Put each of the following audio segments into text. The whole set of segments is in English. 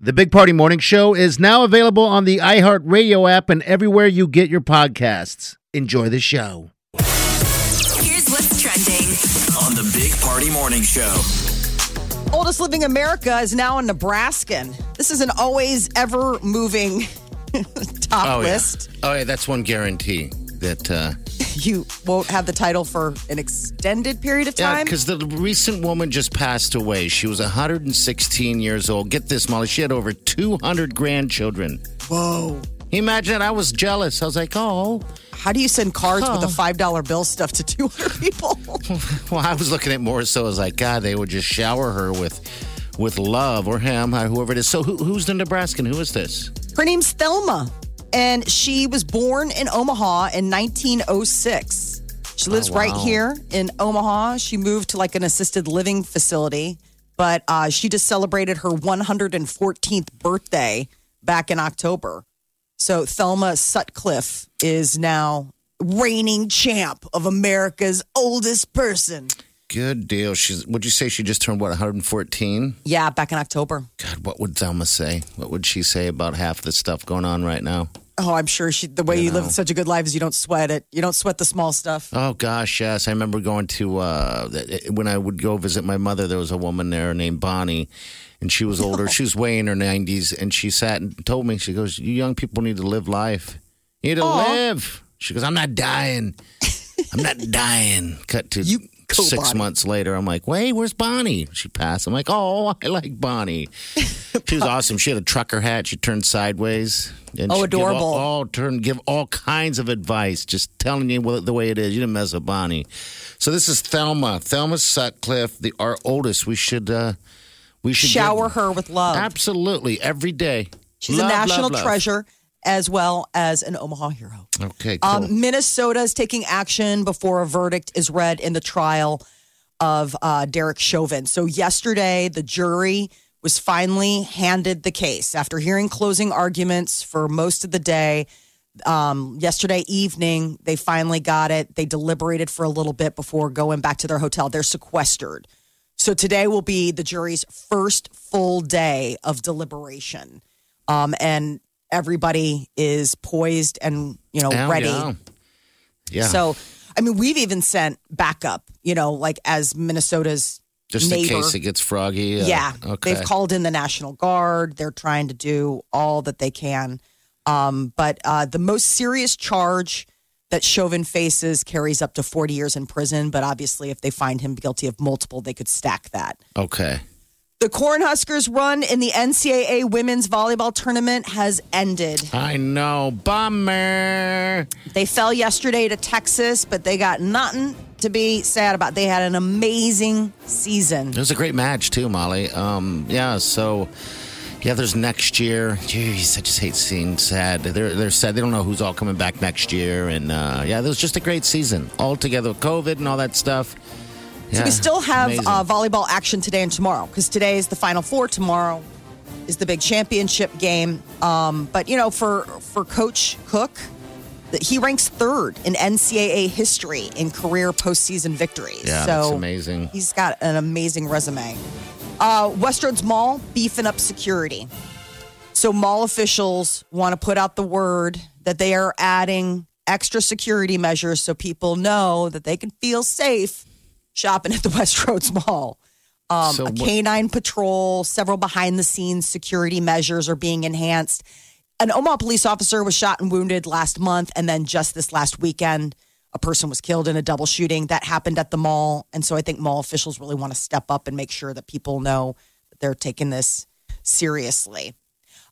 The Big Party Morning Show is now available on the iHeartRadio app and everywhere you get your podcasts. Enjoy the show. Here's what's trending on the Big Party Morning Show. Oldest living America is now a Nebraskan. This is an always ever moving top oh, list. Yeah. Oh, yeah, that's one guarantee that uh, you won't have the title for an extended period of time. Yeah, because the recent woman just passed away. She was 116 years old. Get this, Molly. She had over 200 grandchildren. Whoa. Imagine that. I was jealous. I was like, oh. How do you send cards with a five dollar bill stuff to 200 people? well, I was looking at more so. I was like, God, they would just shower her with with love or him, whoever it is. So, who, who's the Nebraskan? Who is this? Her name's Thelma and she was born in Omaha in 1906. She lives oh, wow. right here in Omaha. She moved to like an assisted living facility, but uh, she just celebrated her 114th birthday back in October. So Thelma Sutcliffe is now reigning champ of America's oldest person. Good deal. She's. Would you say she just turned what 114? Yeah, back in October. God, what would Thelma say? What would she say about half the stuff going on right now? Oh, I'm sure she. The way you, you know. live such a good life is you don't sweat it. You don't sweat the small stuff. Oh gosh, yes. I remember going to uh, when I would go visit my mother. There was a woman there named Bonnie, and she was older. she was way in her 90s, and she sat and told me, she goes, "You young people need to live life. You need to Aww. live." She goes, "I'm not dying. I'm not dying." Cut to you Six Bonnie. months later, I'm like, wait, where's Bonnie? She passed. I'm like, oh, I like Bonnie. she was awesome. She had a trucker hat. She turned sideways. And oh, adorable. All, all, turn, give all kinds of advice, just telling you the way it is. You didn't mess with Bonnie. So this is Thelma. Thelma Sutcliffe, the our oldest. We should uh, we should shower give, her with love. Absolutely, every day. She's love, a national love, treasure. As well as an Omaha hero. Okay, cool. Um, Minnesota is taking action before a verdict is read in the trial of uh, Derek Chauvin. So, yesterday, the jury was finally handed the case after hearing closing arguments for most of the day. Um, yesterday evening, they finally got it. They deliberated for a little bit before going back to their hotel. They're sequestered. So, today will be the jury's first full day of deliberation. Um, and everybody is poised and you know oh, ready. Yeah. yeah. So, I mean, we've even sent backup. You know, like as Minnesota's just neighbor. in case it gets froggy. Uh, yeah. Okay. They've called in the National Guard. They're trying to do all that they can. Um, but uh, the most serious charge that Chauvin faces carries up to 40 years in prison. But obviously, if they find him guilty of multiple, they could stack that. Okay. The Cornhuskers run in the NCAA women's volleyball tournament has ended. I know. Bummer. They fell yesterday to Texas, but they got nothing to be sad about. They had an amazing season. It was a great match, too, Molly. Um, yeah, so. Yeah, there's next year. Jeez, I just hate seeing sad. They're they're sad. They don't know who's all coming back next year, and uh, yeah, it was just a great season all together with COVID and all that stuff. So we still have uh, volleyball action today and tomorrow because today is the final four. Tomorrow is the big championship game. Um, but you know, for for Coach Cook, he ranks third in NCAA history in career postseason victories. Yeah, so that's amazing. He's got an amazing resume. Uh, Westroads Mall beefing up security. So mall officials want to put out the word that they are adding extra security measures so people know that they can feel safe shopping at the Westroads Mall. Um, so a canine patrol, several behind the scenes security measures are being enhanced. An Omaha police officer was shot and wounded last month, and then just this last weekend, a person was killed in a double shooting that happened at the mall. And so I think mall officials really want to step up and make sure that people know that they're taking this seriously.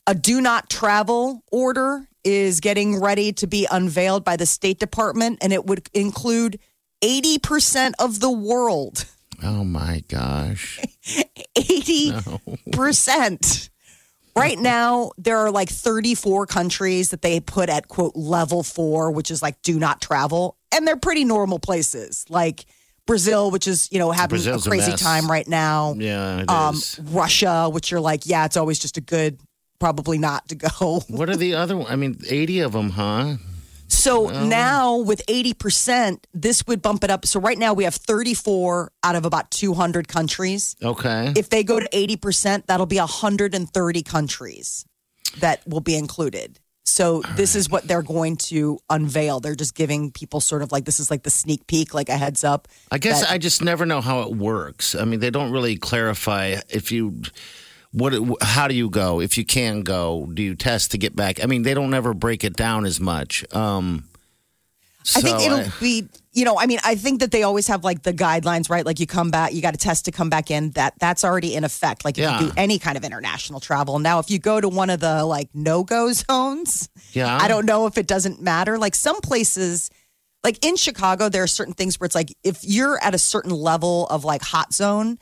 A do not travel order is getting ready to be unveiled by the State Department, and it would include 80% of the world. Oh my gosh. 80%. Right now, there are like 34 countries that they put at quote level four, which is like do not travel. And they're pretty normal places like Brazil, which is, you know, having Brazil's a a crazy mess. time right now. Yeah, it Um, is. Russia, which you're like, yeah, it's always just a good, probably not to go. What are the other? I mean, eighty of them, huh? So now with 80%, this would bump it up. So right now we have 34 out of about 200 countries. Okay. If they go to 80%, that'll be 130 countries that will be included. So this is what they're going to unveil. They're just giving people sort of like this is like the sneak peek, like a heads up. I guess I just never know how it works. I mean, they don't really clarify if you what how do you go if you can go? Do you test to get back? I mean, they don't ever break it down as much. Um I think so it'll be, you know, I mean, I think that they always have like the guidelines, right? Like you come back, you got to test to come back in. That that's already in effect. Like if Yeah. you do any kind of international travel. Now, if you go to one of the like no go zones, Yeah. I don't know if it doesn't matter. Like some places, like in Chicago, there are certain things where it's like if you're at a certain level of like hot zone,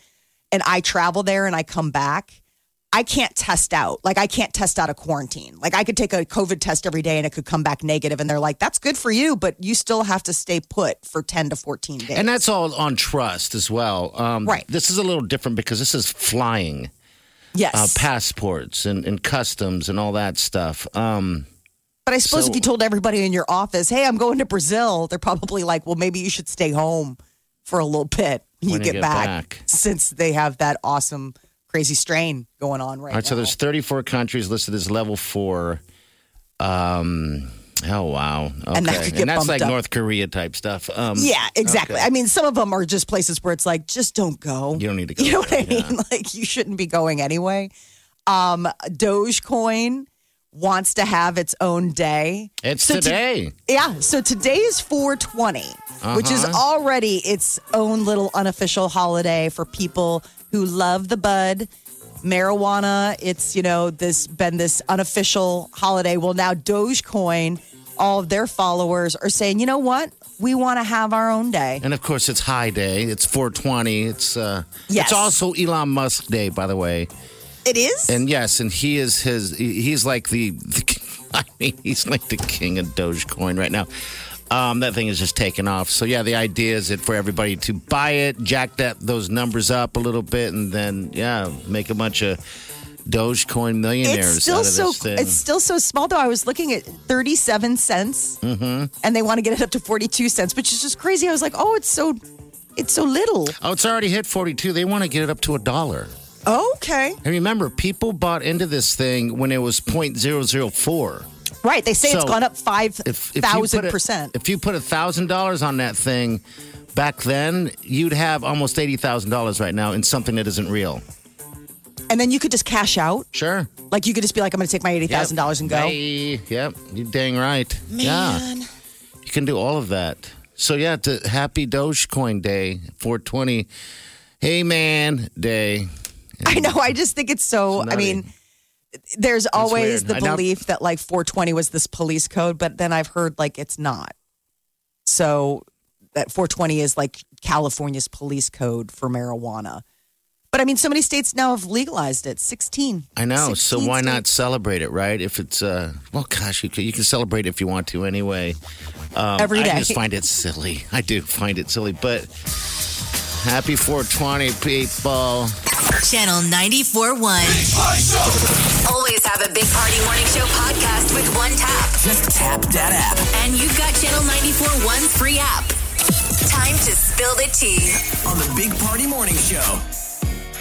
and I travel there and I come back. I can't test out. Like I can't test out a quarantine. Like I could take a COVID test every day and it could come back negative and they're like, that's good for you, but you still have to stay put for 10 to 14 days. And that's all on trust as well. Um, Right. This is a little different because this is flying, yes. uh, passports and, and customs and all that stuff. Um, but I suppose so- if you told everybody in your office, hey, I'm going to Brazil, they're probably like, well, maybe you should stay home for a little bit when, you When you get, get back, back. since they have that awesome, crazy strain going on right, all right, so there's 34 countries listed as level four. Um, oh wow, okay, And that get that's like up. North Korea type stuff. Um, Yeah, exactly. okay. I mean, some of them are just places where it's like, just don't go. You don't need to go You know what I mean? Like, you shouldn't be going anyway. Um, Dogecoin wants to have its own day. It's So to- today. Yeah. So today is 420, which is Uh-huh. already its own little unofficial holiday for people who love the bud. Marijuana, it's, you know, this been this unofficial holiday. Well, now Dogecoin, all of their followers are saying, you know what? We want to have our own day. And of course, it's High Day. It's 420. It's uh, Yes. it's also Elon Musk Day, by the way. It is? And yes, and he is his. He's like the, the. I mean, he's like the king of Dogecoin right now. Um, that thing is just taking off. So yeah, the idea is that for everybody to buy it, jack that those numbers up a little bit, and then yeah, make a bunch of Dogecoin millionaires it's still out of so this thing. it's still so small though. I was looking at 37 cents Mm-hmm. and they want to get it up to 42 cents, which is just crazy. I was like, "Oh, it's so it's so little." oh, it's already hit forty-two. They want to get it up to a dollar. Okay. And remember, people bought into this thing when it was 0.004. Right. They say it's gone up if, if you put 5,000%. a- If you put a thousand dollars on that thing back then, you'd have almost eighty thousand dollars right now in something that isn't real. And then you could just cash out. Sure. Like you could just be like, I'm going to take my $80,000 and go. Bye. Yep. you're dang right. Yeah. You can do all of that. So yeah, to happy Dogecoin Day, 420. Hey man Day. I know. I just think it's so. It's I mean, there's always the belief that like 420 was this police code, but then I've heard like it's not. So that 420 is like California's police code for marijuana. But I mean, so many states now have legalized it. 16. I know. So 16 why not celebrate it, right? If it's uh, well, gosh, you can, you can celebrate if you want to anyway. Um, Every I just find it silly. I do find it silly, but happy 420, people. Channel 94.1. Always have a Big Party Morning Show podcast with one tap. Just tap that app. And you've got Channel 94.1's free app. Time to spill the tea. On the Big Party Morning Show.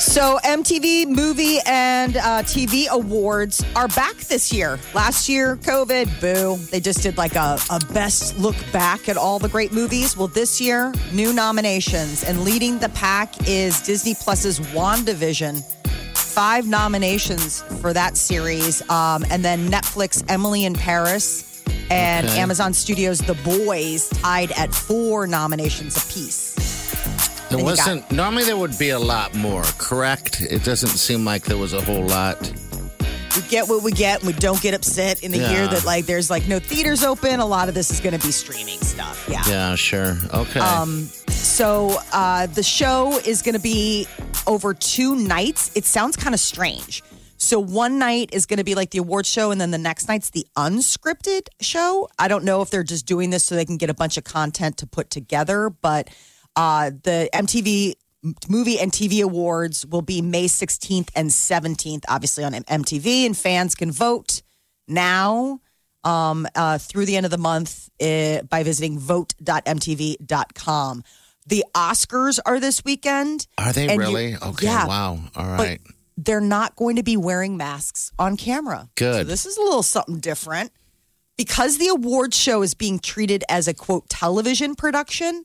So, MTV Movie and uh, TV Awards are back this year. Last year, COVID, boo. They just did like a, a best look back at all the great movies. Well, this year, new nominations. And leading the pack is Disney Plus's WandaVision. Five nominations for that series. Um, and then Netflix, Emily in Paris, and Okay. Amazon Studios, The Boys, tied at four nominations apiece. There Then you got- wasn't. Normally, there would be a lot more. Correct. It doesn't seem like there was a whole lot. we get what we get and we don't get upset in the Yeah. year that like there's like no theaters open a lot of this is going to be streaming stuff yeah, Yeah, sure. Okay. Um, so uh, the show is going to be over two nights it sounds kind of strange So one night is going to be like the award show, and then the next night's the unscripted show. I don't know if they're just doing this so they can get a bunch of content to put together, but uh, the MTV Movie and TV Awards will be May 16th and 17th, obviously on MTV, and fans can vote now um, uh, through the end of the month uh, by visiting vote.mtv.com. The Oscars are this weekend. Are they and you- really? okay. Yeah. Wow. All right. They're not going to be wearing masks on camera. Good. So this is a little something different. Because the award show is being treated as a quote television production,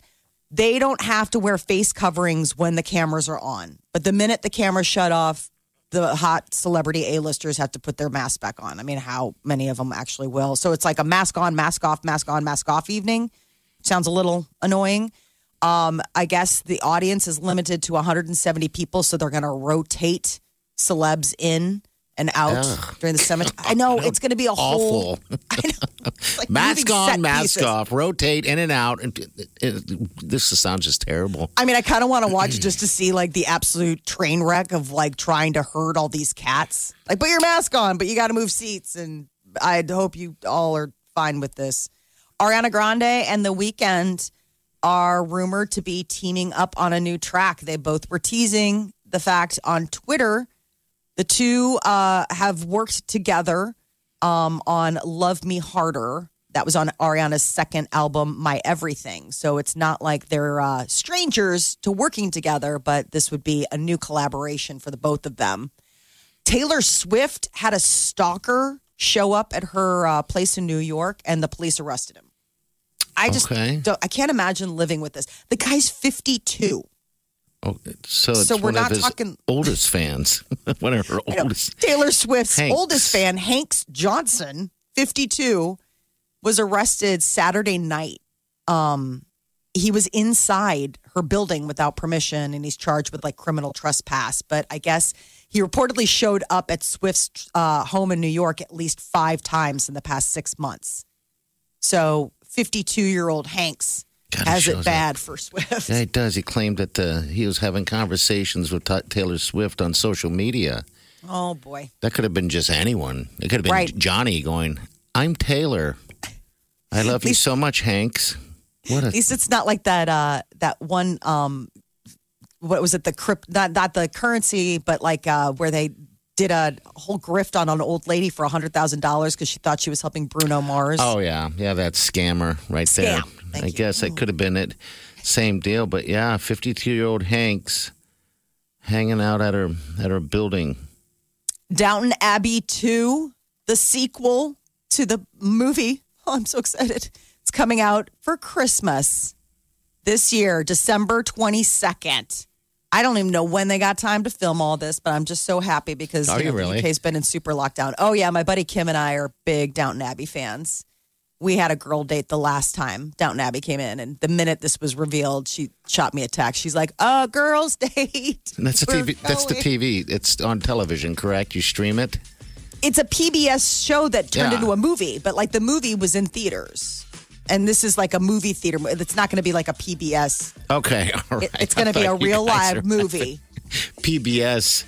they don't have to wear face coverings when the cameras are on. But the minute the cameras shut off, the hot celebrity A-listers have to put their mask back on. I mean, how many of them actually will? So it's like a mask on, mask off, mask on, mask off evening. Sounds a little annoying. Um, I guess the audience is limited to 170 people, so they're going to rotate celebs in and out Ugh. during the cemetery. I know it's going to be a whole Awful. I know. Like Mask on, mask pieces. off, rotate in and out. It- uh, this sounds just terrible. I mean, I kind of want to watch just to see like the absolute train wreck of like trying to herd all these cats. Like, put your mask on, but you got to move seats. And I hope you all are fine with this. Ariana Grande and The Weeknd are rumored to be teaming up on a new track. They both were teasing the fact on Twitter. The two uh, have worked together um, on Love Me Harder. That was on Ariana's second album, My Everything. So it's not like they're uh, strangers to working together, but this would be a new collaboration for the both of them. Taylor Swift had a stalker show up at her uh, place in New York, and the police arrested him. I just Okay. don't, I can't imagine living with this. The guy's 52. Oh, so it's So we're one not of his talking- oldest fans. one of her oldest. Taylor Swift's Hanks. oldest fan, Hanks Johnson, 52, was arrested Saturday night. Um, he was inside her building without permission and he's charged with like criminal trespass. But I guess he reportedly showed up at Swift's uh, home in New York at least five times in the past six months. So 52 year old Hanks God, has it up. bad for Swift. Yeah, he does. He claimed that uh, he was having conversations with Ta Taylor Swift on social media. Oh boy. That could have been just anyone. It could have been Right. Johnny going, I'm Taylor. I love you so much, Hanks. What a At least it's not like that uh that one um what was it the crypt not not the currency but like uh where they did a whole grift on an old lady for a hundred thousand dollars because she thought she was helping Bruno Mars. Oh yeah, yeah, that scammer right there. Thank I you. guess that could have been it. Same deal, but yeah, fifty-two-year-old Hanks hanging out at her at her building. Downton Abbey 2, the sequel to the movie. Oh, I'm so excited. It's coming out for Christmas this year, December 22nd. I don't even know when they got time to film all this, but I'm just so happy because you the really? UK's been in super lockdown. Oh, yeah. My buddy Kim and I are big Downton Abbey fans. We had a girl date the last time Downton Abbey came in, and the minute this was revealed, she shot me a text. She's like, "Uh, girls' date." And that's the We're TV. That's the. TV. It's on television, correct? You stream it. it's a PBS show that turned Yeah. into a movie, but like the movie was in theaters. And this is like a movie theater. It's not going to be like a PBS. Okay, all right. It- it's going to be a real live movie. PBS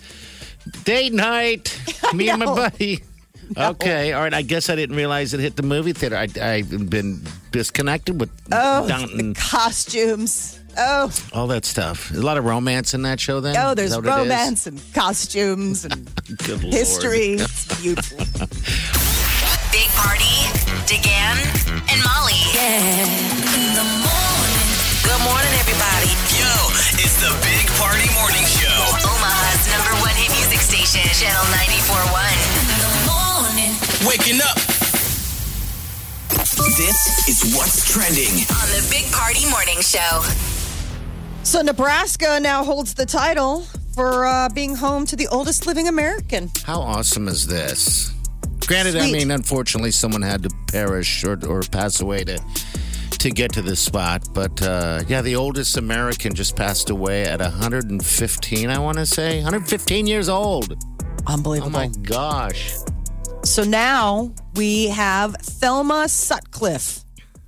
date night. Me and my know. buddy. Okay, all right. I guess I didn't realize it hit the movie theater. I, I've been disconnected with Oh, Downton, costumes. Oh, all that stuff. There's a lot of romance in that show. Then oh, there's that what it is? romance and costumes and Good Lord. history. It's beautiful. Big Party, DeGan, and Molly. In the morning. Good morning, everybody. Yo, it's the Big Party Morning Show. Omaha's number one hit music station, Channel 94.1. In the morning. Waking up. This is what's trending. On the Big Party Morning Show. So Nebraska now holds the title for uh, being home to the oldest living American. How awesome is this? Granted, I mean, unfortunately, someone had to perish or, or pass away to to get to this spot. But uh, yeah, the oldest American just passed away at 115. I want to say 115 years old. Unbelievable! Oh my gosh! So now we have Thelma Sutcliffe,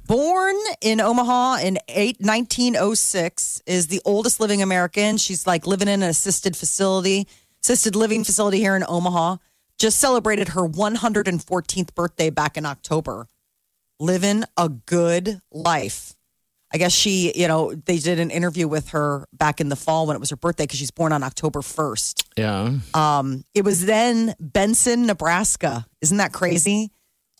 born in Omaha in eight, 1906, is the oldest living American. She's like living in an assisted facility, assisted living facility here in Omaha. Just celebrated her 114th birthday back in October. Living a good life. I guess she, you know, they did an interview with her back in the fall when it was her birthday because she's born on October 1st. Yeah. Um, it was then Benson, Nebraska. Isn't that crazy?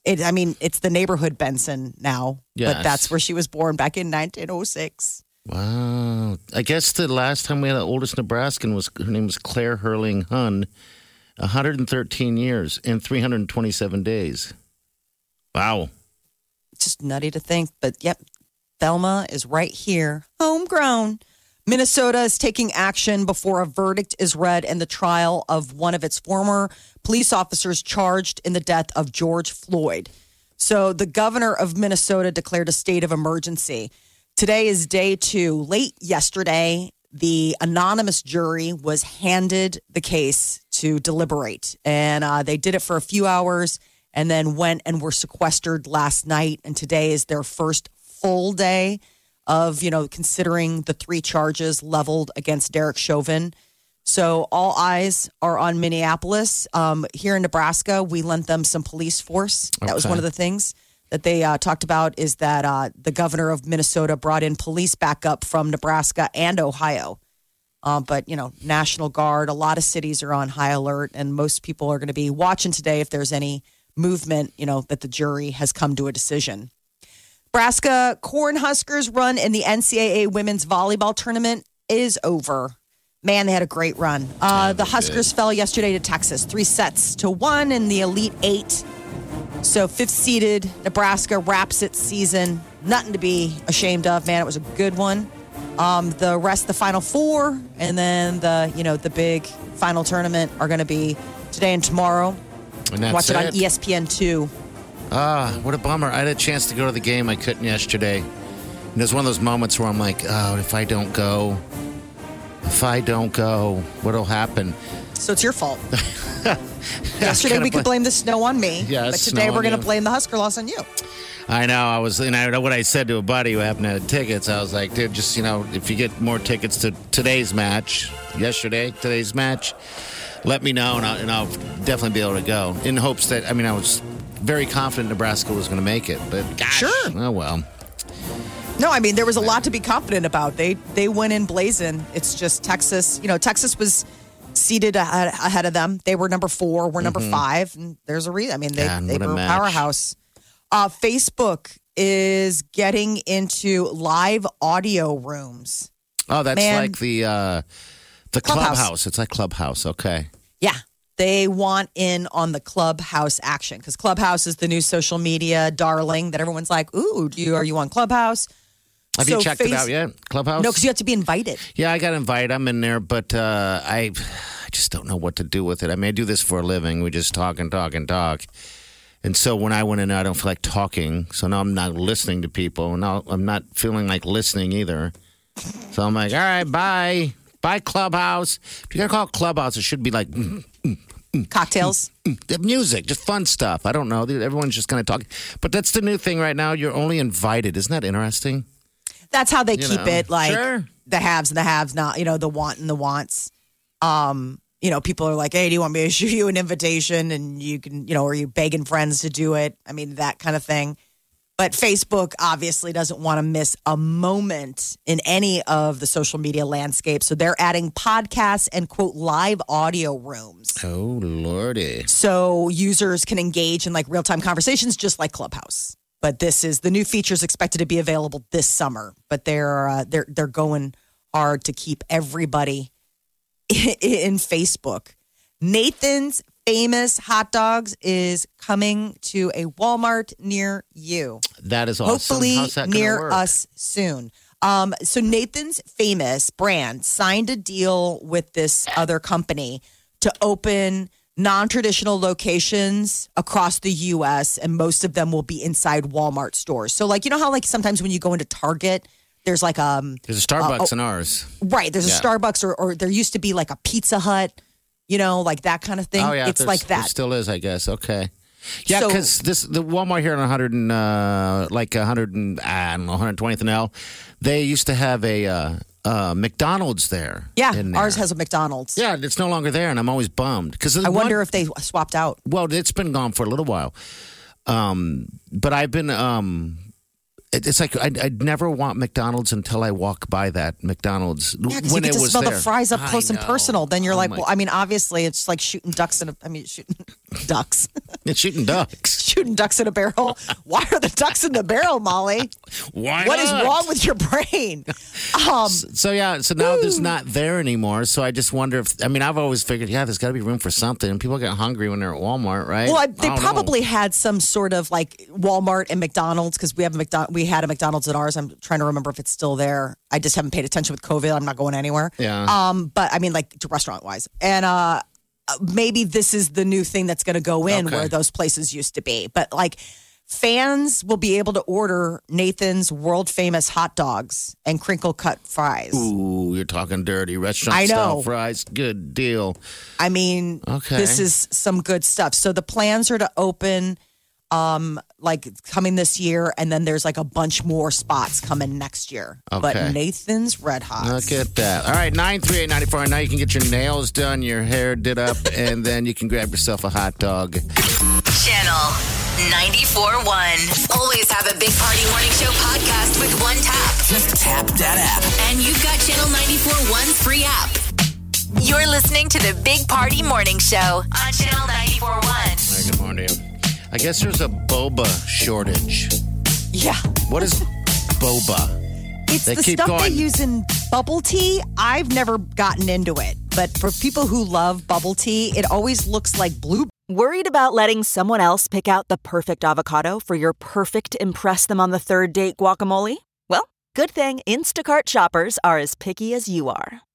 It, I mean, it's the neighborhood Benson now, but that's where she was born back in 1906. Wow. I guess the last time we had the oldest Nebraskan was her name was Claire Hurling Hun. 113 years and 327 days. Wow. just nutty to think, but yep, Thelma is right here, homegrown. Minnesota is taking action before a verdict is read in the trial of one of its former police officers charged in the death of George Floyd. So the governor of Minnesota declared a state of emergency. Today is day two. Late yesterday, the anonymous jury was handed the case to deliberate, and uh, they did it for a few hours and then went and were sequestered last night. And today is their first full day of, you know, considering the three charges leveled against Derek Chauvin. So all eyes are on Minneapolis. Um, here in Nebraska, we lent them some police force. That was one of the things that they uh, talked about is that uh, the governor of Minnesota brought in police backup from Nebraska and Ohio. Uh, but you know, National Guard, a lot of cities are on high alert, and most people are going to be watching today if there's any movement. You know that the jury has come to a decision. Nebraska Cornhuskers run in the NCAA women's volleyball tournament is over. Man, they had a great run. Uh, the Huskers fell yesterday to Texas, three sets to one in the Elite Eight. So, fifth seeded Nebraska wraps its season. Nothing to be ashamed of, man. It was a good one. Um, the rest, the final four, and then the you know the big final tournament are going to be today and tomorrow. And that's Watch it, on E ESPN two. Ah, what a bummer. I had a chance to go to the game. I couldn't yesterday. And it was one of those moments where I'm like, oh, if I don't go, if I don't go, what'll happen? So it's your fault. Yesterday we could blame the snow on me, Yeah, but today we're going to blame the Husker loss on you. I know. I was, and I, know what I said to a buddy who happened to have tickets, I was like, dude, just, you know, if you get more tickets to today's match, yesterday, today's match, let me know and I'll, and I'll definitely be able to go in hopes that, I mean, I was very confident Nebraska was going to make it, but gosh, Sure. oh well. No, I mean there was a lot to be confident about. They they went in blazing. It's just Texas. You know, Texas was seated ahead, ahead of them. They were number four. We're number mm-hmm. five, and there's a reason. I mean, they God, they were a match. powerhouse. Uh, Facebook is getting into live audio rooms. Oh, that's Man. like the uh, the Clubhouse. clubhouse. It's like clubhouse. Okay. Yeah. They want in on the Clubhouse action because Clubhouse is the new social media darling that everyone's like, ooh, do you, are you on Clubhouse? Have So you checked it out yet? Clubhouse? No, because you have to be invited. Yeah, I got invited. I'm in there, but uh, I, I just don't know what to do with it. I mean, I do this for a living. We just talk and talk and talk. And so when I went in I don't feel like talking. So now I'm not listening to people. And I'm not feeling like listening either. So I'm like, all right, bye. Bye, Clubhouse. If you got to call it Clubhouse, it should be like mm, Cocktails. the music, just fun stuff. I don't know. Everyone's just kind of talking. But that's the new thing right now. You're only invited. Isn't that interesting? That's how they You keep know, it like sure. the haves and the haves not, you know, the want and the wants. Um, you know, people are like, hey, do you want me to shoot you an invitation? And you can, you know, are you begging friends to do it? I mean, that kind of thing. But Facebook obviously doesn't want to miss a moment in any of the social media landscape. So they're adding podcasts and quote live audio rooms. Oh, Lordy. So users can engage in like real time conversations just like Clubhouse. But this is the new feature is expected to be available this summer. But they're uh, they're they're going hard to keep everybody in Facebook. Nathan's famous hot dogs is coming to a Walmart near you That is awesome. hopefully near work? us soon. Um, so Nathan's famous brand signed a deal with this other company to open non-traditional locations across the US and most of them will be inside Walmart stores. So like you know how like sometimes when you go into Target there's like um There's a Starbucks Uh, in ours. right there's a Starbucks or, or there used to be like a Pizza Hut, you know, like that kind of thing. Oh yeah, it's like that. still is, I guess. Okay. Yeah, So- because this the Walmart here on 100 and uh, like 100 and I don't know 120th and L, they used to have a uh, uh, McDonald's there. Yeah, there. ours has a McDonald's. Yeah, it's no longer there, and I'm always bummed because I wonder if they swapped out. well, it's been gone for a little while. Um, but I've been um, it's like I'd, I'd never want McDonald's until I walk by that McDonald's Yeah, because you get it to was smell there. the fries up close and personal. Then you're Oh like, well, I mean, obviously, it's like shooting ducks in a. I mean, shooting ducks, it's shooting ducks. shooting ducks in a barrel. Why are the ducks in the barrel, Molly? Why What is not? wrong with your brain? Um, So yeah, so now there's not there anymore. So I just wonder if I mean I've always figured yeah, there's got to be room for something. And people get hungry when they're at Walmart, right? well, I, I they know. probably had some sort of like Walmart and McDonald's because we have a McDonald. We had a McDonald's at ours. I'm trying to remember if it's still there. I just haven't paid attention with COVID. I'm not going anywhere. Yeah. Um, but I mean, like restaurant wise, and uh, maybe this is the new thing that's going to go in Okay. where those places used to be. But like, fans will be able to order Nathan's world famous hot dogs and crinkle cut fries. Ooh, you're talking dirty restaurant I style know. fries. Good deal. I mean, Okay. this is some good stuff. So the plans are to open um like coming this year and then there's like a bunch more spots coming next year. But Nathan's Red Hot. Look at that. All right, nine three eight ninety four. Now you can get your nails done, your hair did up, and then you can grab yourself a hot dog. Channel 94.1. Always have a Big Party Morning Show podcast with one tap. Just tap that app. And you've got Channel 94.1's free app. You're listening to the Big Party Morning Show on Channel 94.1. All right, good morning. I guess there's a boba shortage. Yeah. What is boba? It's They the keep stuff they use in bubble tea. I've never gotten into it, but for people who love bubble tea, it always looks like blue. Worried about letting someone else pick out the perfect avocado for your perfect Impress Them on the Third Date guacamole? Well, good thing Instacart shoppers are as picky as you are.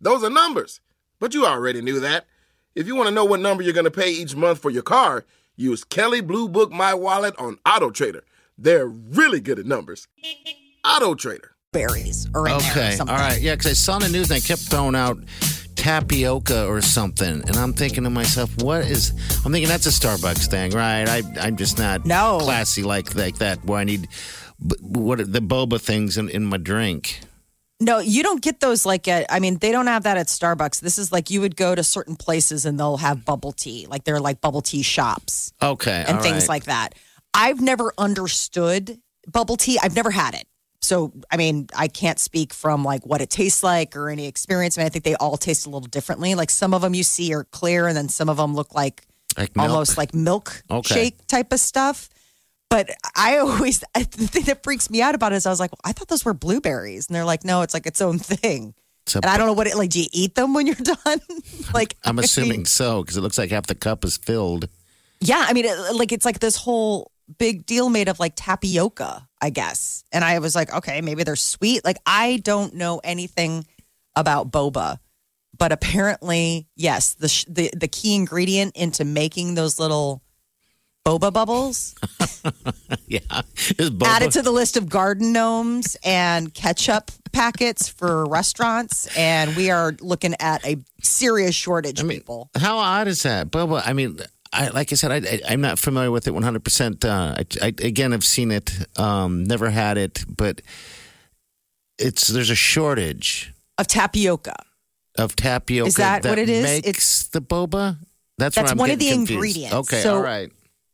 Those are numbers. But you already knew that. If you want to know what number you're going to pay each month for your car, use Kelley Blue Book My Wallet on Auto Trader. They're really good at numbers. Auto Trader. Berries or in there Okay, all something. Yeah, because I saw in the news and they kept throwing out tapioca or something, and I'm thinking to myself, what is? I'm thinking that's a Starbucks thing, right? I I'm just not No. classy like like that. Where I need what are the boba things in, in my drink. No, you don't get those like at, I mean, they don't have that at Starbucks. This is like you would go to certain places and they'll have bubble tea. Like they're like bubble tea shops Okay, and things right. like that. I've never understood bubble tea. I've never had it. So, I mean, I can't speak from like what it tastes like or any experience. I mean, I think they all taste a little differently. Like some of them you see are clear and then some of them look like like almost like milk Okay. shake type of stuff. But I always, the thing that freaks me out about it is I was like, well, I thought those were blueberries. And they're like, no, it's like its own thing. It's And I don't know what it, like, do you eat them when you're done? like, I'm assuming so because it looks like half the cup is filled. Yeah, I mean, it, like it's like this whole big deal made of like tapioca, I guess. And I was like, okay, maybe they're sweet. Like I don't know anything about boba, but apparently, yes, the sh- the the key ingredient into making those little boba bubbles Yeah, boba. added to the list of garden gnomes and ketchup packets for restaurants, and we are looking at a serious shortage. I mean, people, how odd is that, Boba? I mean, I like I said, I, I'm not familiar with it 100. percent uh, I, I, Again, I've seen it, um, never had it, but it's there's a shortage of tapioca. of tapioca. Is that what it is? Makes It's- the boba. That's, That's one of the confused. ingredients. Okay, So- all right.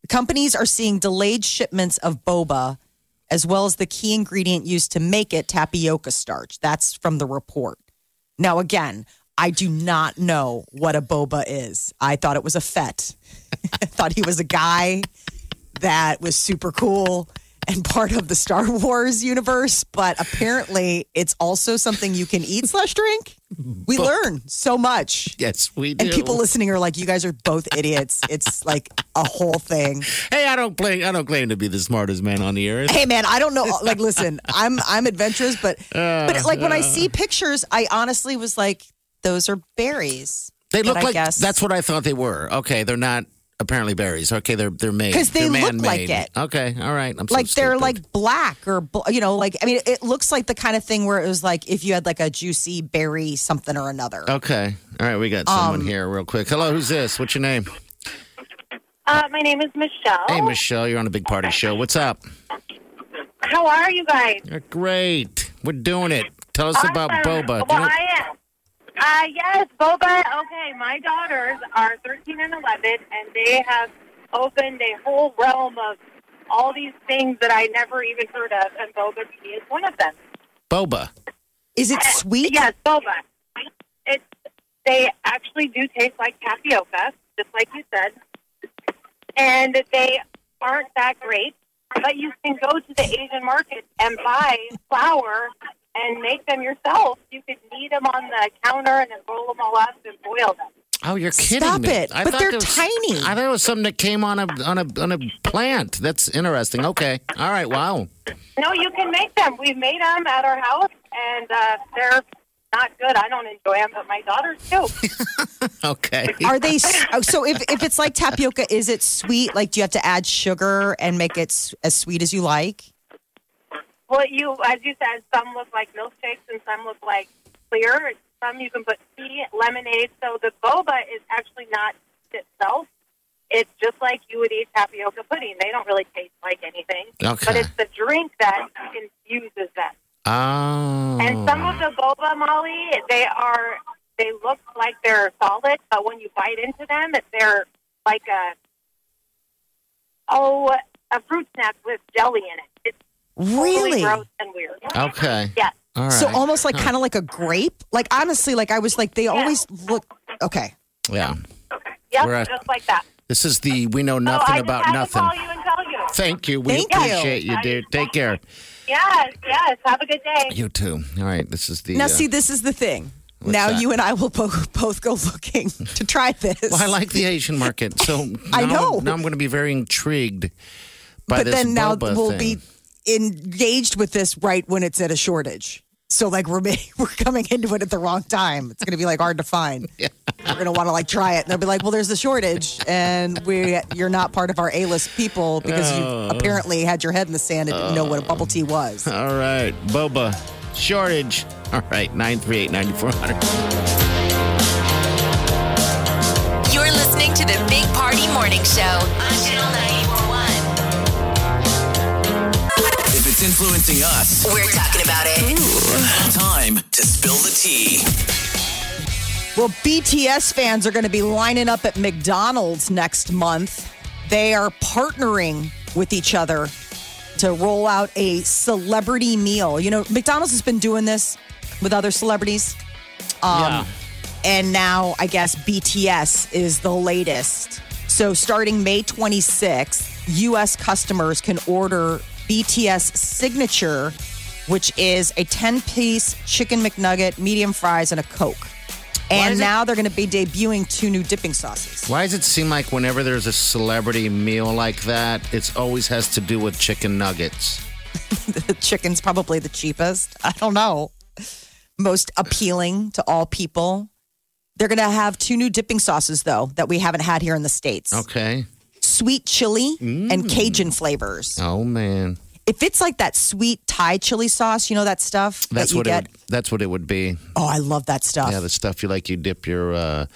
Companies are seeing delayed shipments of boba as well as the key ingredient used to make it tapioca starch. That's from the report. Now again i do not know what a boba is. I thought it was a Fett. I thought he was a guy that was super cool and part of the star wars universe but apparently it's also something you can eat slash drink we learn so much Yes, we do. and people listening are like, you guys are both idiots. It's like a whole thing. Hey, I don't claim I don't claim to be the smartest man on the earth. Hey man, I don't know. Like, listen, I'm I'm adventurous, but but uh, like when I see uh. pictures, I honestly was like, those are berries. They look like guess- that's what I thought they were. Okay, they're not apparently berries. Okay, they're they're made 'Cause they They're look like man-made. it. Okay, all right. I'm so like they're stupid. like black or you know, like I mean, it looks like the kind of thing where it was like if you had like a juicy berry something or another. Okay, all right. We got someone Um, here real quick. Hello, who's this? What's your name? Uh, my name is Michelle. Hey, Michelle. You're on a big party show. What's up? How are you guys? You're great. We're doing it. Tell us about boba. Well, you know- I am. Uh, yes, boba. Okay, my daughters are 13 and 11, and they have opened a whole realm of all these things that I never even heard of, and boba tea is one of them. boba. Is it sweet? Yes, boba. It's they actually do taste like tapioca, just like you said, and they aren't that great. But you can go to the Asian market and buy flour and make them yourself. You could knead them on the counter and then roll them all up and boil them. Oh, you're kidding Stop me! it. But thought they're it was- tiny. I thought it was something that came on a on a on a plant. That's interesting. Okay, all right. Wow. No, you can make them. We've made them at our house, and uh, they're not good. I don't enjoy them, but my daughters do. Okay. Are they oh, so? If if it's like tapioca, is it sweet? Like, do you have to add sugar and make it as sweet as you like? Well, you, as you said, some look like milkshakes and some look like clear. Some you can put tea, lemonade. So the boba is actually not itself. It's just like you would eat tapioca pudding. They don't really taste like anything. Okay. But it's the drink that infuses them. Oh. And some of the boba, Molly, they are they look like they're solid, but when you bite into them, they're like a oh a fruit snack with jelly in it. It's totally Really? gross and weird. Okay. Yes. All right. So almost like Huh. kind of like a grape. Like honestly, like I was like they always look okay. Yeah. Yep, We're at- just like that. This is the we know so nothing I about just had nothing. To call you and tell you. Thank you. We Thank you. appreciate you, dude. Take care. Yes, yes. Have a good day. You too. All right. This is the. Now uh, see, this is the thing. What's now that? you and I will both both go looking to try this. Well, I like the Asian market, so I now- know. Now I'm going to be very intrigued by but this then now boba we'll thing. be engaged with this right when it's at a shortage. So like we're we're coming into it at the wrong time. It's going to be like hard to find. We're going to want to like try it, and they'll be like, "Well, there's a shortage, and we you're not part of our A list people because you Oh. apparently had your head in the sand and didn't know what a bubble tea was." All right, boba shortage. All right, nine three eight ninety four hundred. You're listening to the Big Party Morning Show influencing us, We're talking about it. time to spill the tea. Well, BTS fans are going to be lining up at McDonald's next month. They are partnering with each other to roll out a celebrity meal. You know, McDonald's has been doing this with other celebrities. Um, yeah. And now I guess BTS is the latest. So starting May 26th, US customers can order BTS signature, which is a 10 piece chicken McNugget, medium fries, and a Coke. And is it- now they're going to be debuting two new dipping sauces. Why does it seem like whenever there's a celebrity meal like that, it always has to do with chicken nuggets? the chicken's probably the cheapest. I don't know. Most appealing to all people. They're going to have two new dipping sauces, though, that we haven't had here in the States. Okay. Sweet chili and Cajun flavors. Oh man, If it's like that sweet Thai chili sauce, you know that stuff that's that you what get. it would, that's what it would be. oh, I love that stuff. Yeah, the stuff you like, you dip your uh,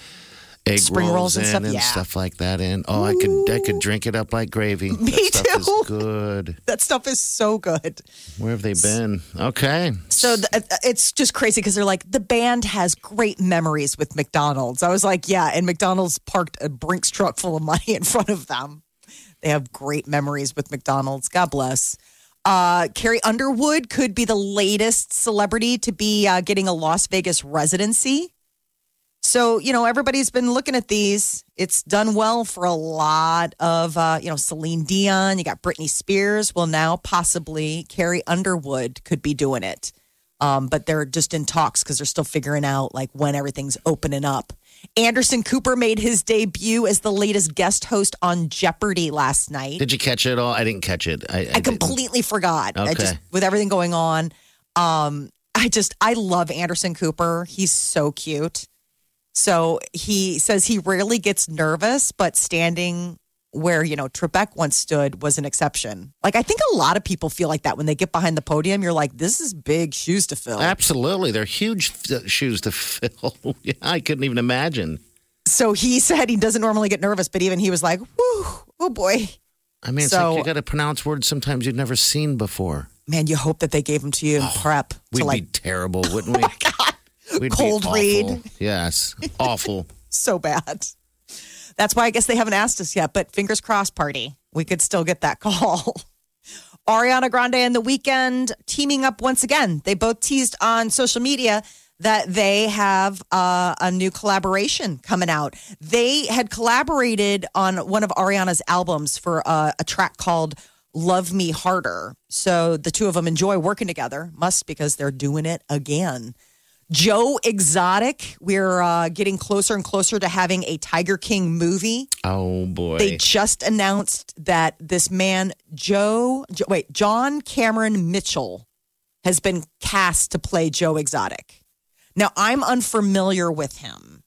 egg Spring rolls and stuff, and yeah. stuff like that in. Oh, I could I could drink it up like gravy. Me that too. is good. that stuff is so good. Where have they been? Okay. So th- uh, it's just crazy because they're like, the band has great memories with McDonald's. I was like, yeah, and McDonald's parked a Brinks truck full of money in front of them. They have great memories with McDonald's. God bless. Uh, Carrie Underwood could be the latest celebrity to be uh, getting a Las Vegas residency. So, you know, everybody's been looking at these. It's done well for a lot of, uh, you know, Celine Dion. You got Britney Spears. Well, now possibly Carrie Underwood could be doing it. Um, but they're just in talks because they're still figuring out like when everything's opening up. Anderson Cooper made his debut as the latest guest host on Jeopardy last night. Did you catch it all? I didn't catch it. I, I I completely forgot. I just Okay. with everything going on. Um, I just I love Anderson Cooper. He's so cute. So he says he rarely gets nervous, but standing where you know Trebek once stood was an exception. Like I think a lot of people feel like that when they get behind the podium. You're like, this is big shoes to fill. Absolutely, they're huge f- shoes to fill. I couldn't even imagine. So he said he doesn't normally get nervous, but even he was like, "Whoo, oh boy." I mean, it's So- like you got to pronounce words sometimes you've never seen before. Man, you hope that they gave them to you in oh, prep We'd to like be terrible, wouldn't we? Oh We'd Cold read. Yes, awful. so bad. That's why I guess they haven't asked us yet, but fingers crossed, party. We could still get that call. Ariana Grande and The Weeknd teaming up once again. They both teased on social media that they have uh, a new collaboration coming out. They had collaborated on one of Ariana's albums for uh, a track called Love Me Harder. So the two of them enjoy working together, must because they're doing it again. Joe Exotic, we're uh, getting closer and closer to having a Tiger King movie. Oh boy. They just announced that this man, Joe, Jo- wait, John Cameron Mitchell, has been cast to play Joe Exotic. Now, I'm unfamiliar with him.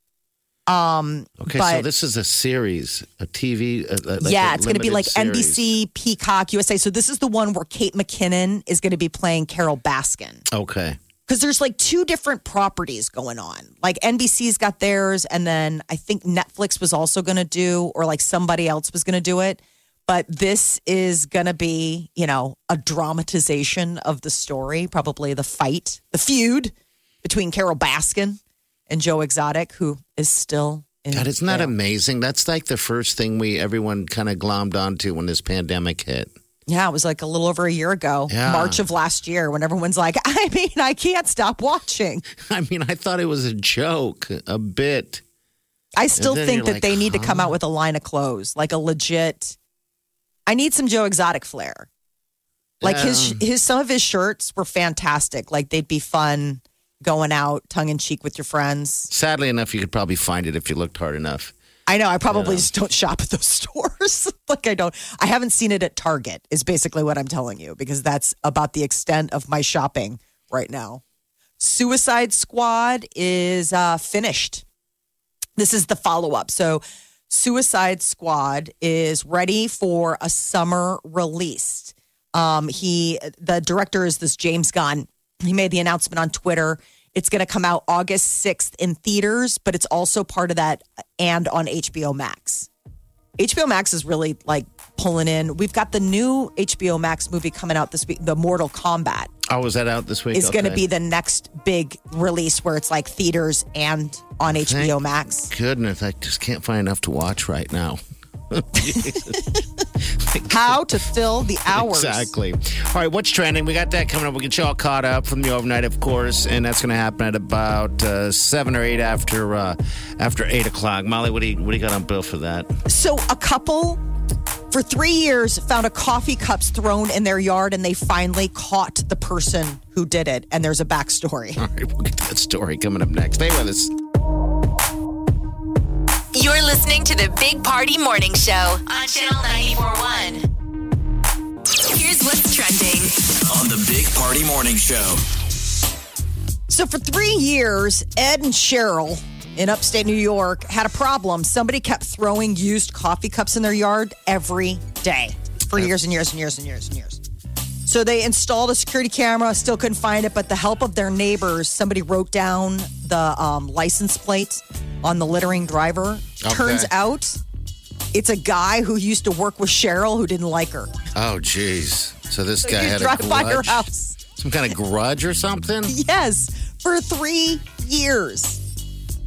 Um, okay, but so this is a series, a TV. uh, uh, like yeah, a it's going to be like series. NBC, Peacock, USA. So this is the one where Kate McKinnon is going to be playing Carole Baskin. Okay. Because there's like two different properties going on. Like NBC's got theirs, and then I think Netflix was also going to do, or like somebody else was going to do it. But this is going to be, you know, a dramatization of the story, probably the fight, the feud between Carole Baskin and Joe Exotic, who is still in. God, isn't that jail. amazing? That's like the first thing we everyone kind of glommed onto when this pandemic hit. Yeah, it was like a little over a year ago, Yeah. March of last year, when everyone's like, I mean, I can't stop watching. I mean, I thought it was a joke, a bit. I still think that like, they need to come out with a line of clothes, like a legit. I need some Joe Exotic flair. Like his his some of his shirts were fantastic. Like they'd be fun going out tongue in cheek with your friends. Sadly enough, you could probably find it if you looked hard enough. I know I probably just don't shop at those stores. like I don't I haven't seen it at Target is basically what I'm telling you because that's about the extent of my shopping right now. Suicide Squad is uh, finished. This is the follow up. So, Suicide Squad is ready for a summer release. Um, he, the director is this James Gunn. He made the announcement on Twitter. It's going to come out August 6th in theaters, but it's also part of that and on HBO Max. HBO Max is really like pulling in. We've got the new HBO Max movie coming out this week, the Mortal Kombat Oh, was that out this week? is going to be the next big release where it's like theaters and on HBO Max. Goodness, I just can't find enough to watch right now. How to fill the hours. Exactly. All right, what's trending? We got that coming up. We'll get you all caught up from the overnight, of course, and that's going to happen at about uh, seven or eight after uh, after eight o'clock. Molly, what do you what do you got on bill for that? So a couple for three years found a coffee cups thrown in their yard and they finally caught the person who did it. And there's a backstory. All right, we'll get to that story coming up next. Stay with us. You're listening to the Big Party Morning Show on Channel 941. Here's what's trending. On the Big Party Morning Show. So for three years, Ed and Cheryl in upstate New York had a problem. Somebody kept throwing used coffee cups in their yard every day for years and years and years and years and years. So they installed a security camera, still couldn't find it, but the help of their neighbors, somebody wrote down the um, license plate on the littering driver. Turns out it's a guy who used to work with Cheryl who didn't like her. Oh, jeez. So this So guy had a drive by her grudge? house. Some kind of grudge or something? Yes, for three years.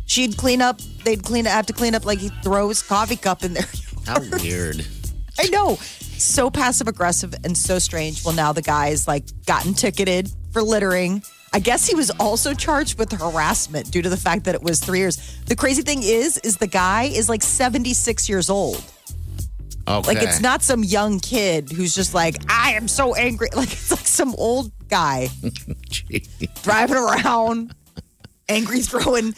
She'd clean up. They'd clean have to clean up like he throws coffee cup in there. How weird. I know, so passive aggressive and so strange. Well, now the guy's like gotten ticketed for littering. I guess he was also charged with harassment due to the fact that it was three years. The crazy thing is, is the guy is like seventy six years old. Okay. Like it's not some young kid who's just like, I am so angry. Like it's like some old guy driving around, angry, throwing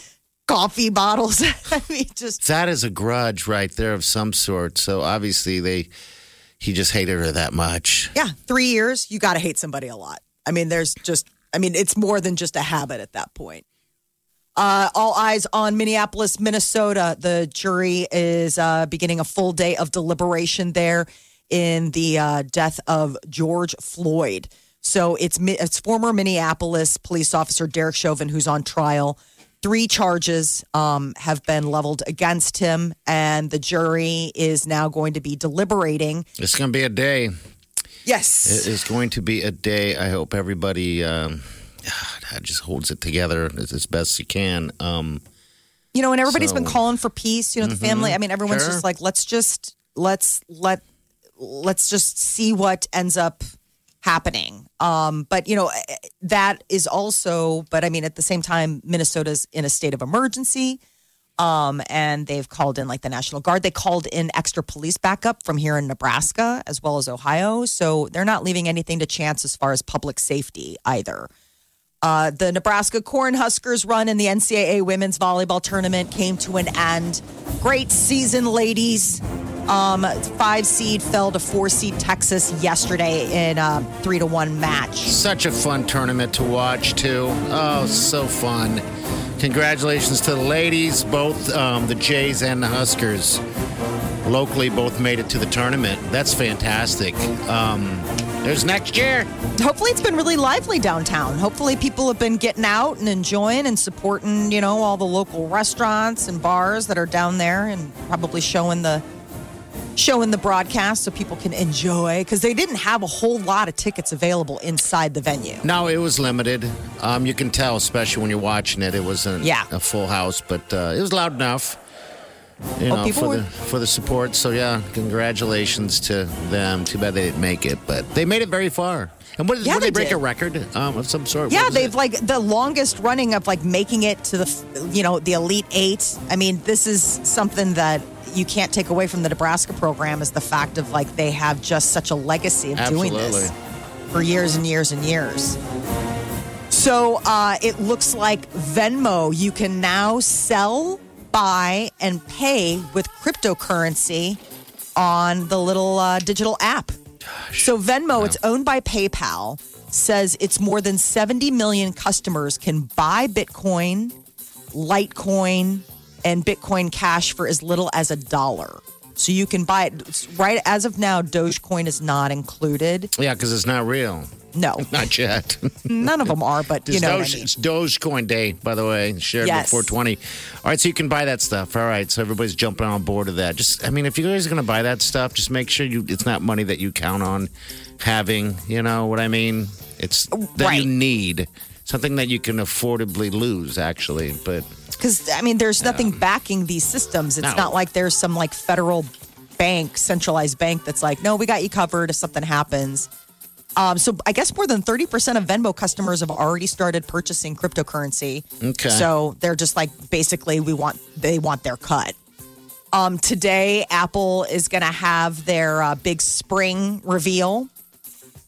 coffee bottles. I mean, just That is a grudge right there of some sort. So obviously they he just hated her that much. yeah, three years. You got to hate somebody a lot. I mean, there's just. I mean, it's more than just a habit at that point. Uh, all eyes on Minneapolis, Minnesota. The jury is uh, beginning a full day of deliberation there in the uh, death of George Floyd. So it's it's former Minneapolis police officer Derek Chauvin who's on trial. Three charges um, have been leveled against him, and the jury is now going to be deliberating. It's going to be a day. Yes, It is going to be a day. I hope everybody um, just holds it together as, as best you can. Um, you know, and everybody's So- Mm-hmm. been calling for peace. You know, the family. I mean, everyone's Sure. just like, let's just let's let let's just see what ends up happening. Um, but you know, that is also. But I mean, at the same time, Minnesota's in a state of emergency. Um, and they've called in like the National Guard. They called in extra police backup from here in Nebraska as well as Ohio. So they're not leaving anything to chance as far as public safety either. Uh, the Nebraska Cornhuskers run in the NCAA women's volleyball tournament came to an end. Great season, ladies. Um, five seed fell to four seed Texas yesterday in a three to one match. such a fun tournament to watch, too. Oh, so fun. Congratulations to the ladies, both um, the Jays and the Huskers. Locally, both made it to the tournament. That's fantastic. Um, there's next year. Hopefully, it's been really lively downtown. Hopefully, people have been getting out and enjoying and supporting, you know, all the local restaurants and bars that are down there, and probably showing the showing the broadcast so people can enjoy because they didn't have a whole lot of tickets available inside the venue. No, it was limited. Um, you can tell, especially when you're watching it. It wasn't Yeah. a full house, but uh, it was loud enough. You know, people for the for the support. So yeah, congratulations to them. Too bad they didn't make it, but they made it very far. And what did, Yeah, what they they break did. a record um, of some sort? Yeah, they've it? like the longest running of like making it to the you know the elite eight. I mean, this is something that you can't take away from the Nebraska program is the fact of like they have just such a legacy of doing this for years and years and years. So uh, it looks like Venmo, you can now sell, buy, and pay with cryptocurrency on the little uh, digital app. So Venmo, it's owned by PayPal, says it's more than 70 million customers can buy Bitcoin, Litecoin, and Bitcoin Cash for as little as a dollar. So you can buy it right as of now. Dogecoin is not included. yeah, because it's not real. No, Not yet. none of them are, but you It's know Doge, I mean. It's Dogecoin Day, by the way, shared Yes. with 420. All right, so you can buy that stuff. All right, so everybody's jumping on board of that. Just, I mean, if you guys are going to buy that stuff, just make sure you it's not money that you count on having. You know what I mean? It's oh, that Right. you need something that you can affordably lose, actually. But Because I mean, there's nothing backing these systems. It's No. not like there's some like federal bank, centralized bank that's like, no, we got you covered if something happens. Um, so I guess more than 30% of Venmo customers have already started purchasing cryptocurrency. Okay. So they're just like basically we want they want their cut. Um, today, Apple is going to have their uh, big spring reveal.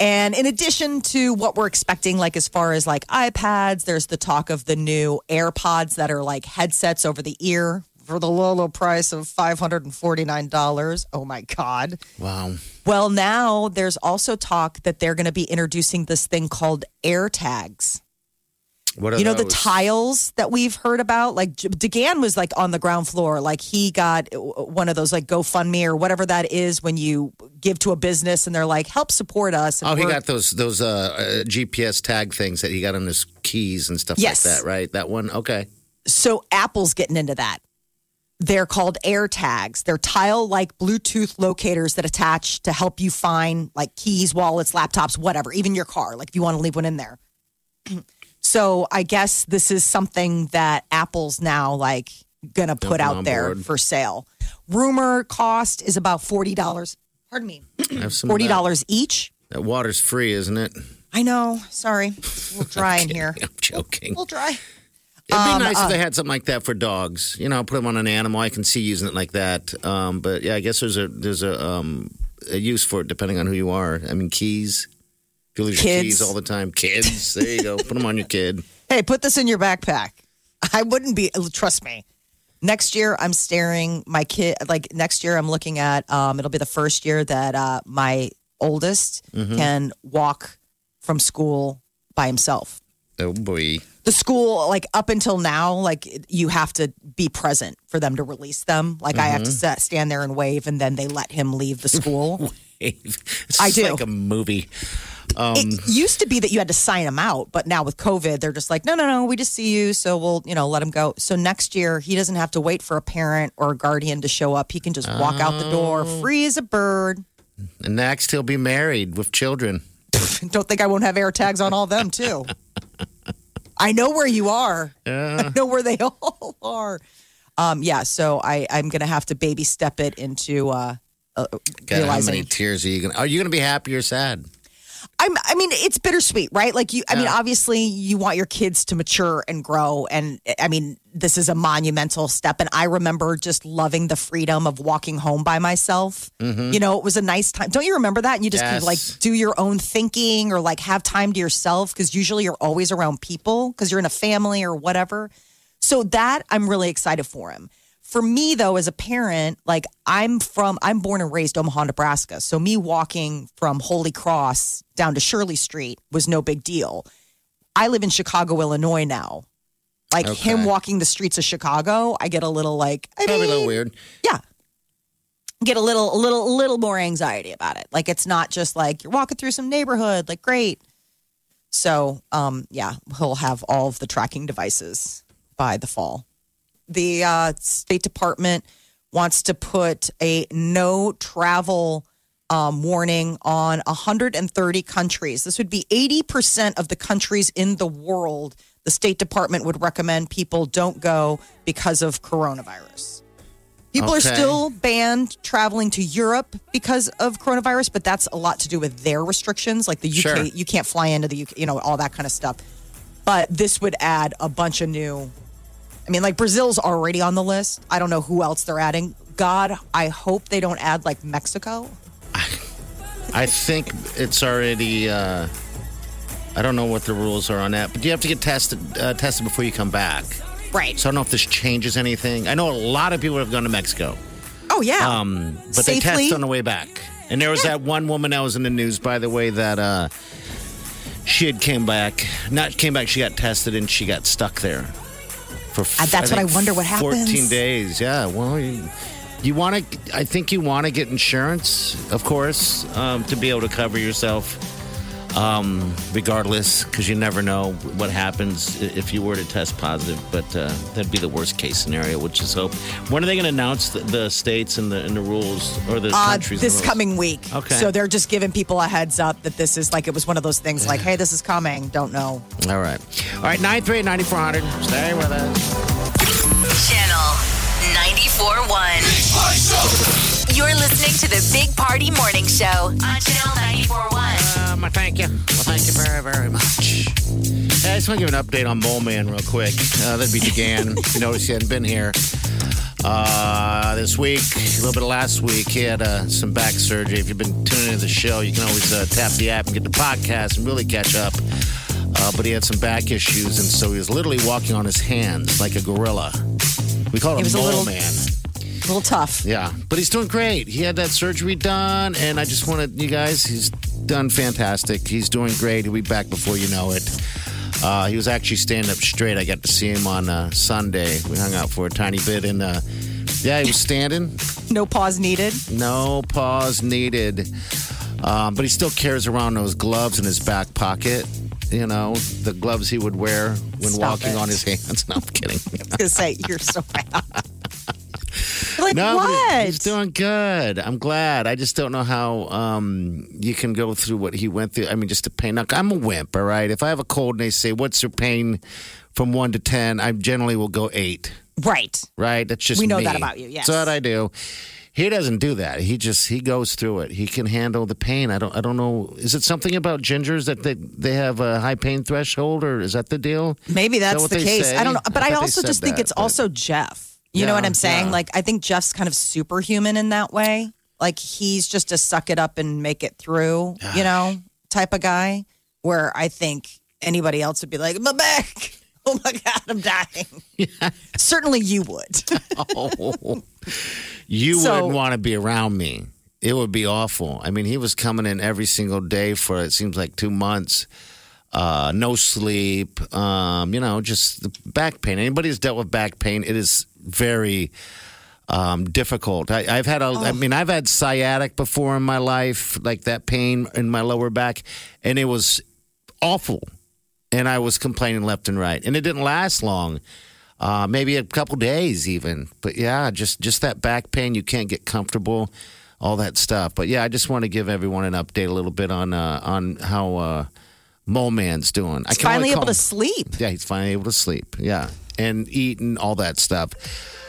And in addition to what we're expecting, like as far as like iPads, there's the talk of the new AirPods that are like headsets over the ear for the low, low price of $549. Oh my God. wow, Well, now there's also talk that they're going to be introducing this thing called AirTags. what are You know, the tiles that we've heard about? Like DeGan was like on the ground floor. Like he got uh, one of those like GoFundMe or whatever that is when you give to a business and they're like, help support us. Oh, he got those those uh, uh, GPS tag things that he got on his keys and stuff Yes. like that, right? That one, okay. So Apple's getting into that. They're called AirTags. They're tile like Bluetooth locators that attach to help you find like keys, wallets, laptops, whatever, even your car, like if you want to leave one in there. so I guess this is something that Apple's now like gonna put Jumping out there board. for sale. Rumor cost is about forty dollars. Pardon me. Have some of Forty that. dollars each. That water's free, isn't it? I know. Sorry. Little dry in here. I'm joking. A little dry. It'd be Um, nice uh, if they had something like that for dogs. You know, put them on an animal. I can see using it like that. Um, but yeah, I guess there's a there's a um, a use for it depending on who you are. I mean, keys. If you lose your Kids. keys all the time, kids. There you go. Put them on your kid. Hey, put this in your backpack. I wouldn't be. Trust me. Next year, I'm staring my kid. Like next year, I'm looking at. Um, it'll be the first year that uh, my oldest Mm-hmm. can walk from school by himself. Oh boy. The school, like up until now, like you have to be present for them to release them. Like I Mm-hmm. have to set, stand there and wave, and then they let him leave the school. It's I do. like a movie. Um, it used to be that you had to sign him out, but now with COVID, they're just like, no, no, no, we just see you, so we'll, you know, let him go. So next year, he doesn't have to wait for a parent or a guardian to show up. He can just walk out the door, Oh. free as a bird. And next, he'll be married with children. Don't think I won't have air tags on all them too. I know where you are. I know where they all are. Um, yeah, so I, I'm gonna have to baby step it into uh, uh, God, how realizing. many tears are you gonna? Are you gonna be happy or sad? I'm, I mean, it's bittersweet, right? Like you, I mean, obviously you want your kids to mature and grow. And I mean, this is a monumental step. And I remember just loving the freedom of walking home by myself. Mm-hmm. You know, it was a nice time. Don't you remember that? And you just kind of like do your own thinking or like have time to yourself because usually you're always around people because you're in a family or whatever. So that I'm really excited for him. For me though, as a parent, like I'm from, I'm born and raised Omaha, Nebraska. So me walking from Holy Cross down to Shirley Street was no big deal. I live in Chicago, Illinois now. Like him walking the streets of Chicago, I get a little like, I Probably a little weird. yeah. Get a little, a little, a little more anxiety about it. Like it's not just like you're walking through some neighborhood, like great. So, um, yeah, he'll have all of the tracking devices by the fall. The uh, State Department wants to put a no travel um, warning on 130 countries. This would be 80% of the countries in the world. The State Department would recommend people don't go because of coronavirus. People are still banned traveling to Europe because of coronavirus, but that's a lot to do with their restrictions. Like the UK, Sure. you can't fly into the UK, you know, all that kind of stuff. But this would add a bunch of new. I mean, like Brazil's already on the list. I don't know who else they're adding. God, I hope they don't add like Mexico. I think it's already. Uh, I don't know what the rules are on that, but you have to get tested uh, tested before you come back. Right. So I don't know if this changes anything. I know a lot of people have gone to Mexico, Oh yeah. um, but they Safely. test on the way back. And there was that one woman that was in the news, by the way, that uh, she had came back. Not came back. She got tested and she got stuck there for. Uh, that's what I wonder what happens. Fourteen days. Yeah. Well. You, you want to? I think you want to get insurance, of course, um, to be able to cover yourself, um, regardless, because you never know what happens if you were to test positive. But uh, that'd be the worst case scenario. Which is hope. When are they going to announce the, the states and the and the rules or the uh, countries? this rules? coming week. Okay. So they're just giving people a heads up that this is like it was one of those things like, hey, this is coming. Don't know. All right, all right. Nine three ninety four hundred. Stay with us. Channel 94.1. You're listening to the Big Party Morning Show on Channel 94.1. Um, thank you. Well, thank you very, very much. Hey, I just want to give an update on Mole Man real quick. Uh, that'd be DeGan. you notice he hadn't been here uh, this week, a little bit of last week. He had uh, some back surgery. If you've been tuning into the show, you can always uh, tap the app and get the podcast and really catch up. Uh, but he had some back issues, and so he was literally walking on his hands like a gorilla. We call him Mole little- Man. A little tough. Yeah, but he's doing great. He had that surgery done, and I just wanted you guys, he's done fantastic. He's doing great. He'll be back before you know it. Uh, he was actually standing up straight. I got to see him on uh, Sunday. We hung out for a tiny bit, and uh, yeah, he was standing. No pause needed. No pause needed. Um, but he still carries around those gloves in his back pocket. You know, the gloves he would wear when Stop walking it. on his hands. No, I'm kidding. I was gonna say you're so bad. Like No, what? he's doing good. I'm glad. I just don't know how um, you can go through what he went through. I mean, just the pain. Now, I'm a wimp, all right? If I have a cold and they say, what's your pain from one to 10, I generally will go eight, right. right? That's just We know me. that about you, yes. That's what I do. He doesn't do that. He just he goes through it. He can handle the pain. I don't I don't know. Is it something about gingers that they they have a high pain threshold, or is that the deal? Maybe Is that that's the case. say? I don't know. But I I, also just think it's but- also Jeff. You know what I'm saying? yeah. Like I think Jeff's kind of superhuman in that way. Like he's just a suck it up and make it through, you know? type of guy, where I think anybody else would be like, my back. Oh my God, I'm dying. Certainly you would. Oh, you So- wouldn't want to be around me. It would be awful. I mean, he was coming in every single day for it seems like two months. Uh, no sleep. Um, you know, just the back pain. Anybody who's dealt with back pain, it is very um, difficult. I, I've had a. I mean, I've had sciatic before in my life, like that pain in my lower back, and it was awful. And I was complaining left and right, and it didn't last long uh, maybe a couple days even. But yeah, just just that back pain, you can't get comfortable, all that stuff. But yeah, I just want to give everyone an update a little bit on uh, on how uh, Mole Man's doing. I He's can finally able call to sleep. Yeah, he's finally able to sleep. Yeah, and eat and all that stuff.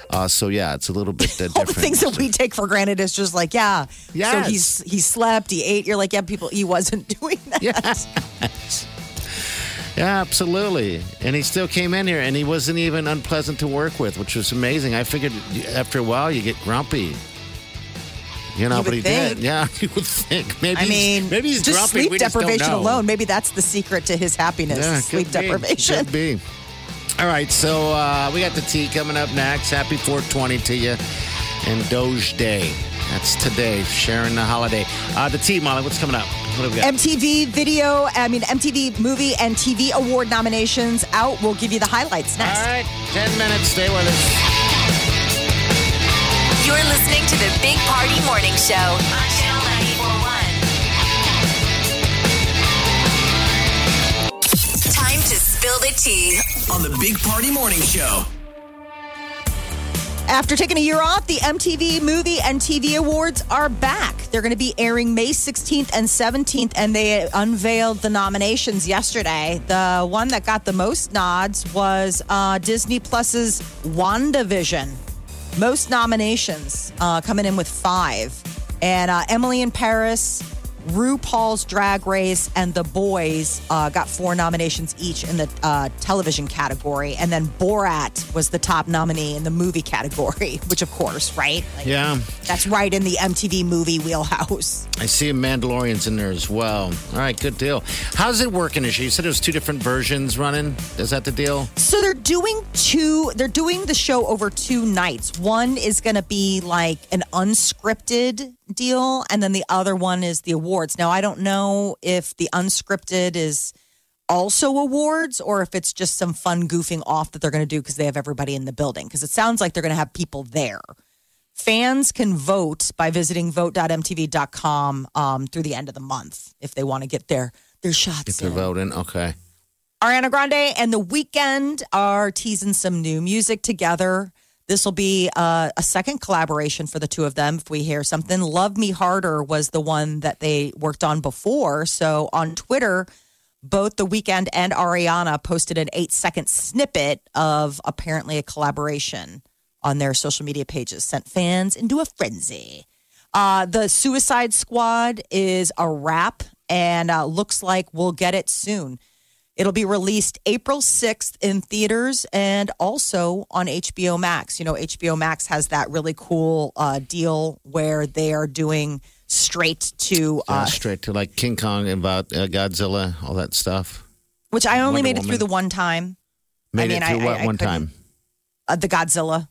Uh, so yeah, it's a little bit uh, All different. the things that we take for granted is just like, yeah. Yes. So he's he slept, he ate. You're like, yeah, people, he wasn't doing that. Yes. Yeah, absolutely. And he still came in here and he wasn't even unpleasant to work with, which was amazing. I figured after a while you get grumpy. You know, You but he think. did. Yeah, you would think. Maybe I he's- mean, maybe he's just grumpy. sleep we just deprivation know. alone. Maybe that's the secret to his happiness. Yeah, sleep be. deprivation. Could be. All right, so uh, we got the tea coming up next. Happy 420 to you and Doge Day. That's today, sharing the holiday. Uh, the tea, Molly, what's coming up? What have we got? MTV video, I mean, MTV movie and TV award nominations out. We'll give you the highlights next. All right, 10 minutes. Stay with us. You're listening to the Big Party Morning Show on Channel 941. Time to spill the tea. On the Big Party Morning Show. After taking a year off, the MTV Movie and TV Awards are back. They're going to be airing May 16th and 17th, and they unveiled the nominations yesterday. The one that got the most nods was uh, Disney Plus's WandaVision. Most nominations, uh, coming in with five. And uh, Emily in Paris, RuPaul's Drag Race, and The Boys uh, got four nominations each in the uh, television category. And then Borat was the top nominee in the movie category, which, of course, right? Like, Yeah, That's right in the MTV movie wheelhouse. I see Mandalorian's in there as well. All right, good deal. How's it working? Is you said there's two different versions running? Is that the deal? So they're doing two, they're doing the show over two nights. One is going to be like an unscripted deal, and then the other one is the awards. Now, I don't know if the unscripted is also awards or if it's just some fun goofing off that they're going to do because they have everybody in the building. Because it sounds like they're going to have people there. Fans can vote by visiting vote.mtv.com um, through the end of the month if they want to get their their shots. If they're in. voting, okay. Ariana Grande and The Weeknd are teasing some new music together. This will be uh, a second collaboration for the two of them. If we hear something, Love Me Harder was the one that they worked on before. So on Twitter, both The Weeknd and Ariana posted an eight second snippet of apparently a collaboration on their social media pages, sent fans into a frenzy. Uh, the Suicide Squad is a wrap and uh, looks like we'll get it soon. It'll be released April 6th in theaters and also on HBO Max. You know, HBO Max has that really cool uh, deal where they are doing straight to, Yeah, uh, straight to like King Kong and about uh, Godzilla, all that stuff. which I only Wonder made it through the one time. Made I mean, it through I- what I- one time? Uh, the Godzilla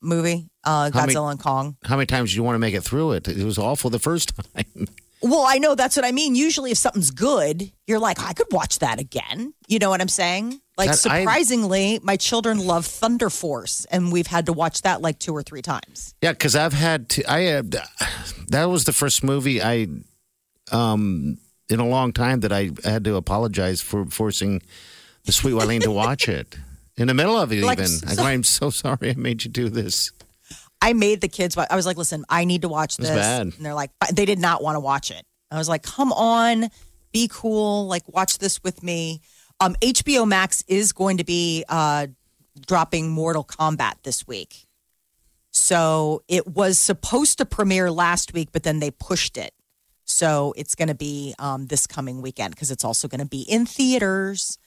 movie, uh, How many- Godzilla and Kong. How many times do you want to make it through it? It was awful the first time. Well, I know that's what I mean. Usually, if something's good, you're like, I could watch that again. You know what I'm saying? Like, That- I- surprisingly, my children love Thunder Force, and we've had to watch that like two or three times. Yeah, because I've had to. I had that was the first movie I, um, in a long time that I had to apologize for forcing the sweet Wileen to watch it in the middle of it. Like, even I go, so- I'm so sorry I made you do this. I made the kids. I was like, listen, I need to watch this. And they're like, they did not want to watch it. I was like, come on, be cool. Like, watch this with me. Um, HBO Max is going to be uh, dropping Mortal Kombat this week. So it was supposed to premiere last week, but then they pushed it. So it's going to be um, this coming weekend because it's also going to be in theaters.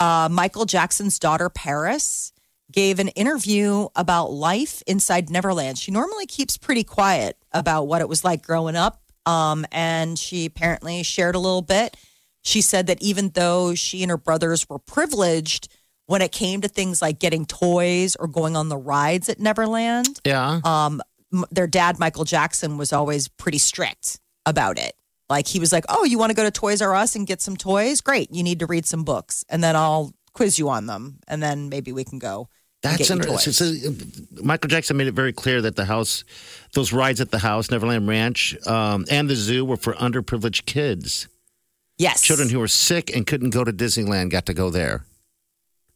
Uh, Michael Jackson's daughter, Paris, gave an interview about life inside Neverland. She normally keeps pretty quiet about what it was like growing up. Um, and she apparently shared a little bit. She said that even though she and her brothers were privileged when it came to things like getting toys or going on the rides at Neverland, Yeah. um, their dad, Michael Jackson, was always pretty strict about it. Like he was like, "Oh, you want to go to Toys R Us and get some toys? Great. You need to read some books, and then I'll quiz you on them, and then maybe we can go." That's interesting. toys." So, Michael Jackson made it very clear that the house, those rides at the house, Neverland Ranch, um, and the zoo were for underprivileged kids. Yes, Children who were sick and couldn't go to Disneyland got to go there.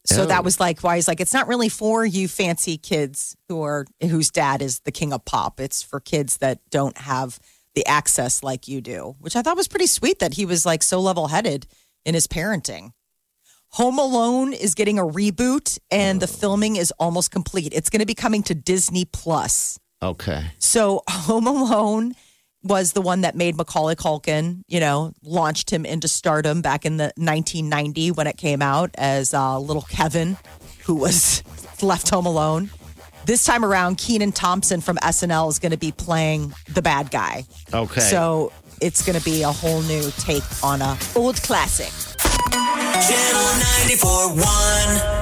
So Oh. that was like why he's like, it's not really for you fancy kids who are whose dad is the king of pop. It's for kids that don't have the access like you do, which I thought was pretty sweet that he was like so level headed in his parenting. Home Alone is getting a reboot and the filming is almost complete. It's going to be coming to Disney Plus. Okay. So Home Alone was the one that made Macaulay Culkin, you know, launched him into stardom back in the 1990 when it came out as uh, little Kevin, who was left home alone. This time around, Kenan Thompson from SNL is going to be playing the bad guy. Okay. So it's going to be a whole new take on a old classic. Channel 94.1.